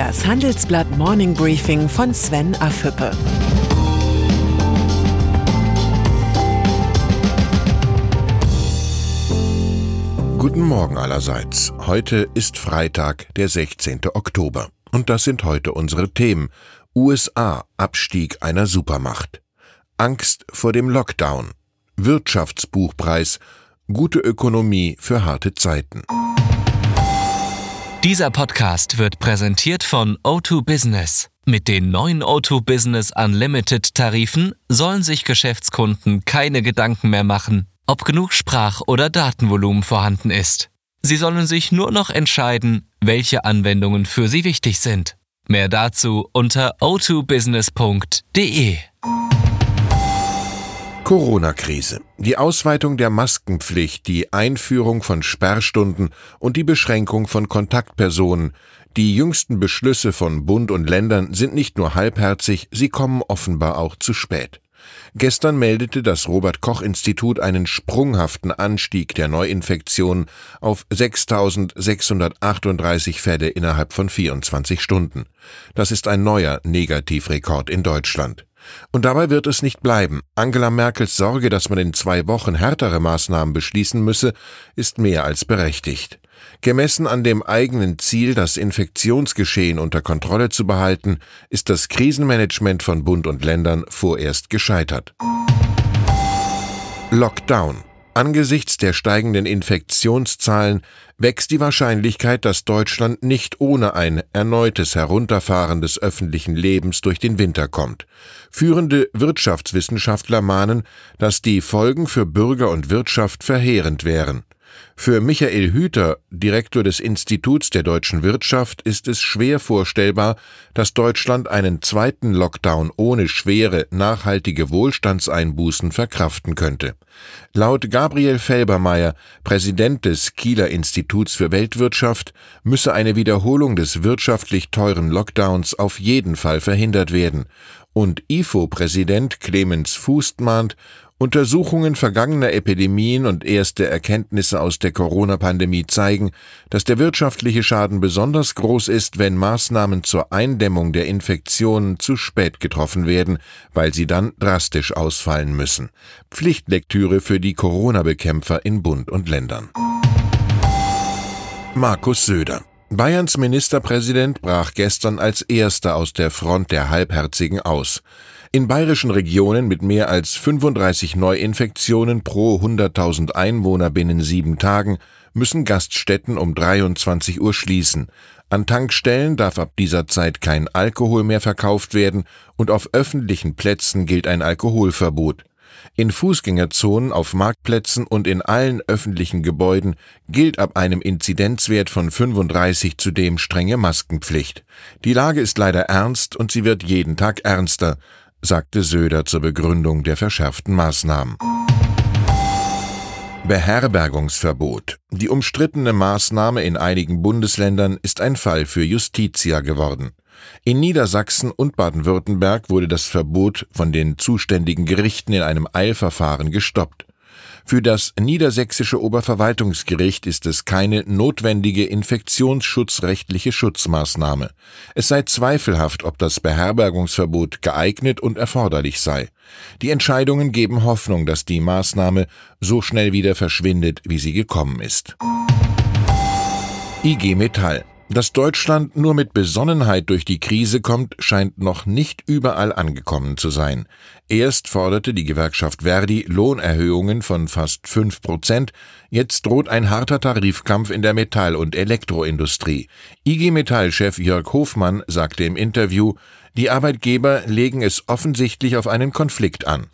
Das Handelsblatt Morning Briefing von Sven Afüppe. Guten Morgen allerseits. Heute ist Freitag, der 16. Oktober. Und das sind heute unsere Themen. USA Abstieg einer Supermacht. Angst vor dem Lockdown. Wirtschaftsbuchpreis. Gute Ökonomie für harte Zeiten. Dieser Podcast wird präsentiert von O2 Business. Mit den neuen O2 Business Unlimited Tarifen sollen sich Geschäftskunden keine Gedanken mehr machen, ob genug Sprach- oder Datenvolumen vorhanden ist. Sie sollen sich nur noch entscheiden, welche Anwendungen für sie wichtig sind. Mehr dazu unter o2business.de. Corona-Krise. Die Ausweitung der Maskenpflicht, die Einführung von Sperrstunden und die Beschränkung von Kontaktpersonen. Die jüngsten Beschlüsse von Bund und Ländern sind nicht nur halbherzig, sie kommen offenbar auch zu spät. Gestern meldete das Robert Koch Institut einen sprunghaften Anstieg der Neuinfektionen auf 6.638 Fälle innerhalb von 24 Stunden. Das ist ein neuer Negativrekord in Deutschland. Und dabei wird es nicht bleiben. Angela Merkels Sorge, dass man in zwei Wochen härtere Maßnahmen beschließen müsse, ist mehr als berechtigt. Gemessen an dem eigenen Ziel, das Infektionsgeschehen unter Kontrolle zu behalten, ist das Krisenmanagement von Bund und Ländern vorerst gescheitert. Lockdown Angesichts der steigenden Infektionszahlen wächst die Wahrscheinlichkeit, dass Deutschland nicht ohne ein erneutes Herunterfahren des öffentlichen Lebens durch den Winter kommt. Führende Wirtschaftswissenschaftler mahnen, dass die Folgen für Bürger und Wirtschaft verheerend wären. Für Michael Hüter, Direktor des Instituts der deutschen Wirtschaft, ist es schwer vorstellbar, dass Deutschland einen zweiten Lockdown ohne schwere, nachhaltige Wohlstandseinbußen verkraften könnte. Laut Gabriel Felbermeier, Präsident des Kieler Instituts für Weltwirtschaft, müsse eine Wiederholung des wirtschaftlich teuren Lockdowns auf jeden Fall verhindert werden. Und IFO-Präsident Clemens Fußt mahnt, Untersuchungen vergangener Epidemien und erste Erkenntnisse aus der Corona-Pandemie zeigen, dass der wirtschaftliche Schaden besonders groß ist, wenn Maßnahmen zur Eindämmung der Infektionen zu spät getroffen werden, weil sie dann drastisch ausfallen müssen. Pflichtlektüre für die Corona-Bekämpfer in Bund und Ländern. Markus Söder Bayerns Ministerpräsident brach gestern als erster aus der Front der Halbherzigen aus. In bayerischen Regionen mit mehr als 35 Neuinfektionen pro 100.000 Einwohner binnen sieben Tagen müssen Gaststätten um 23 Uhr schließen. An Tankstellen darf ab dieser Zeit kein Alkohol mehr verkauft werden und auf öffentlichen Plätzen gilt ein Alkoholverbot. In Fußgängerzonen, auf Marktplätzen und in allen öffentlichen Gebäuden gilt ab einem Inzidenzwert von 35 zudem strenge Maskenpflicht. Die Lage ist leider ernst und sie wird jeden Tag ernster, sagte Söder zur Begründung der verschärften Maßnahmen. Beherbergungsverbot. Die umstrittene Maßnahme in einigen Bundesländern ist ein Fall für Justitia geworden. In Niedersachsen und Baden-Württemberg wurde das Verbot von den zuständigen Gerichten in einem Eilverfahren gestoppt. Für das niedersächsische Oberverwaltungsgericht ist es keine notwendige infektionsschutzrechtliche Schutzmaßnahme. Es sei zweifelhaft, ob das Beherbergungsverbot geeignet und erforderlich sei. Die Entscheidungen geben Hoffnung, dass die Maßnahme so schnell wieder verschwindet, wie sie gekommen ist. IG Metall dass Deutschland nur mit Besonnenheit durch die Krise kommt, scheint noch nicht überall angekommen zu sein. Erst forderte die Gewerkschaft Verdi Lohnerhöhungen von fast fünf Prozent, jetzt droht ein harter Tarifkampf in der Metall- und Elektroindustrie. IG Metall-Chef Jörg Hofmann sagte im Interview, die Arbeitgeber legen es offensichtlich auf einen Konflikt an.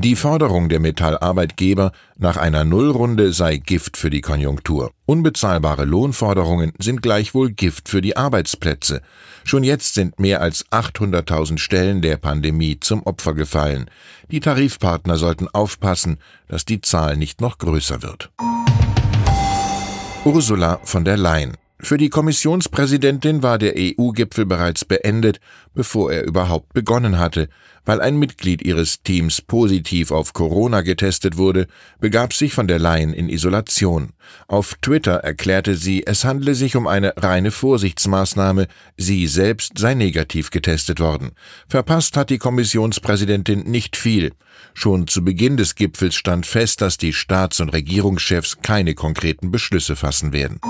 Die Forderung der Metallarbeitgeber nach einer Nullrunde sei Gift für die Konjunktur. Unbezahlbare Lohnforderungen sind gleichwohl Gift für die Arbeitsplätze. Schon jetzt sind mehr als 800.000 Stellen der Pandemie zum Opfer gefallen. Die Tarifpartner sollten aufpassen, dass die Zahl nicht noch größer wird. Ursula von der Leyen Für die Kommissionspräsidentin war der EU-Gipfel bereits beendet, bevor er überhaupt begonnen hatte. Weil ein Mitglied ihres Teams positiv auf Corona getestet wurde, begab sich von der Leyen in Isolation. Auf Twitter erklärte sie, es handle sich um eine reine Vorsichtsmaßnahme, sie selbst sei negativ getestet worden. Verpasst hat die Kommissionspräsidentin nicht viel. Schon zu Beginn des Gipfels stand fest, dass die Staats- und Regierungschefs keine konkreten Beschlüsse fassen werden.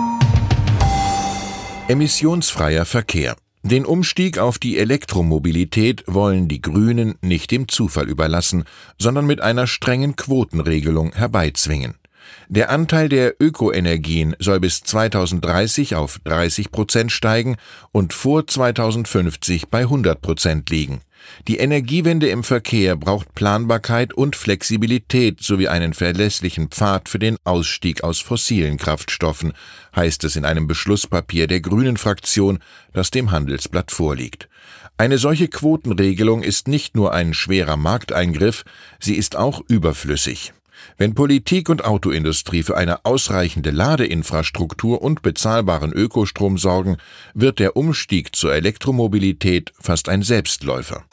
Emissionsfreier Verkehr. Den Umstieg auf die Elektromobilität wollen die Grünen nicht dem Zufall überlassen, sondern mit einer strengen Quotenregelung herbeizwingen. Der Anteil der Ökoenergien soll bis 2030 auf 30 Prozent steigen und vor 2050 bei 100 Prozent liegen. Die Energiewende im Verkehr braucht Planbarkeit und Flexibilität sowie einen verlässlichen Pfad für den Ausstieg aus fossilen Kraftstoffen, heißt es in einem Beschlusspapier der Grünen Fraktion, das dem Handelsblatt vorliegt. Eine solche Quotenregelung ist nicht nur ein schwerer Markteingriff, sie ist auch überflüssig. Wenn Politik und Autoindustrie für eine ausreichende Ladeinfrastruktur und bezahlbaren Ökostrom sorgen, wird der Umstieg zur Elektromobilität fast ein Selbstläufer.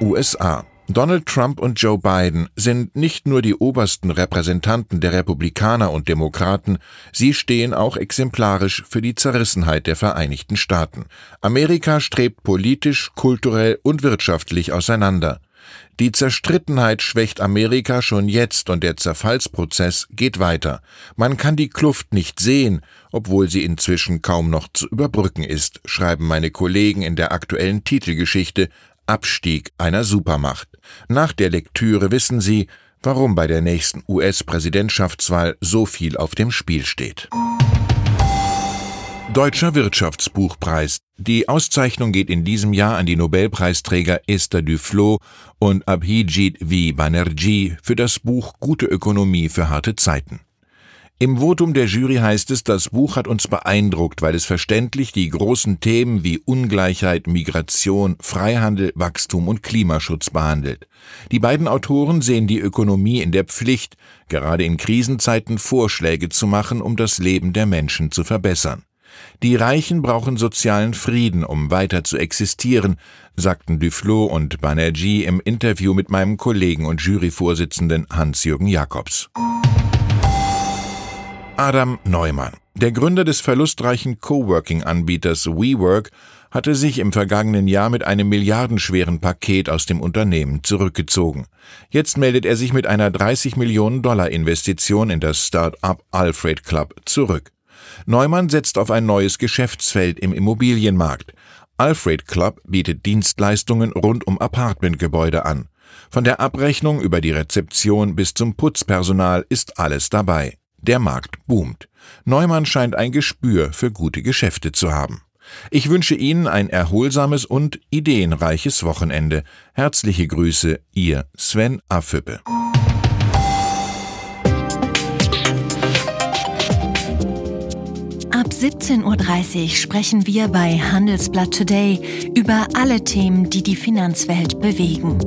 USA Donald Trump und Joe Biden sind nicht nur die obersten Repräsentanten der Republikaner und Demokraten, sie stehen auch exemplarisch für die Zerrissenheit der Vereinigten Staaten. Amerika strebt politisch, kulturell und wirtschaftlich auseinander. Die Zerstrittenheit schwächt Amerika schon jetzt und der Zerfallsprozess geht weiter. Man kann die Kluft nicht sehen, obwohl sie inzwischen kaum noch zu überbrücken ist, schreiben meine Kollegen in der aktuellen Titelgeschichte Abstieg einer Supermacht. Nach der Lektüre wissen Sie, warum bei der nächsten US-Präsidentschaftswahl so viel auf dem Spiel steht. Deutscher Wirtschaftsbuchpreis. Die Auszeichnung geht in diesem Jahr an die Nobelpreisträger Esther Duflo und Abhijit V. Banerjee für das Buch Gute Ökonomie für harte Zeiten. Im Votum der Jury heißt es, das Buch hat uns beeindruckt, weil es verständlich die großen Themen wie Ungleichheit, Migration, Freihandel, Wachstum und Klimaschutz behandelt. Die beiden Autoren sehen die Ökonomie in der Pflicht, gerade in Krisenzeiten Vorschläge zu machen, um das Leben der Menschen zu verbessern. Die Reichen brauchen sozialen Frieden, um weiter zu existieren, sagten Duflo und Banerjee im Interview mit meinem Kollegen und Juryvorsitzenden Hans-Jürgen Jakobs. Adam Neumann, der Gründer des verlustreichen Coworking-Anbieters WeWork, hatte sich im vergangenen Jahr mit einem milliardenschweren Paket aus dem Unternehmen zurückgezogen. Jetzt meldet er sich mit einer 30 Millionen Dollar Investition in das Start-up Alfred Club zurück. Neumann setzt auf ein neues Geschäftsfeld im Immobilienmarkt. Alfred Club bietet Dienstleistungen rund um Apartmentgebäude an. Von der Abrechnung über die Rezeption bis zum Putzpersonal ist alles dabei. Der Markt boomt. Neumann scheint ein Gespür für gute Geschäfte zu haben. Ich wünsche Ihnen ein erholsames und ideenreiches Wochenende. Herzliche Grüße, Ihr Sven Affüppe. 17.30 Uhr sprechen wir bei Handelsblatt Today über alle Themen, die die Finanzwelt bewegen.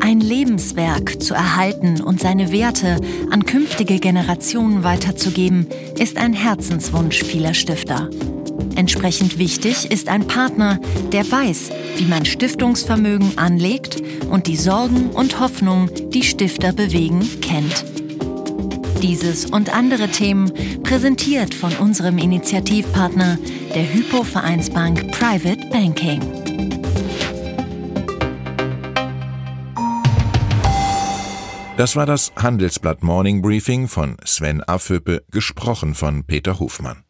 Ein Lebenswerk zu erhalten und seine Werte an künftige Generationen weiterzugeben, ist ein Herzenswunsch vieler Stifter. Entsprechend wichtig ist ein Partner, der weiß, wie man Stiftungsvermögen anlegt und die Sorgen und Hoffnungen, die Stifter bewegen, kennt. Dieses und andere Themen präsentiert von unserem Initiativpartner, der Hypo Vereinsbank Private Banking. Das war das Handelsblatt Morning Briefing von Sven Affüppe, gesprochen von Peter Hofmann.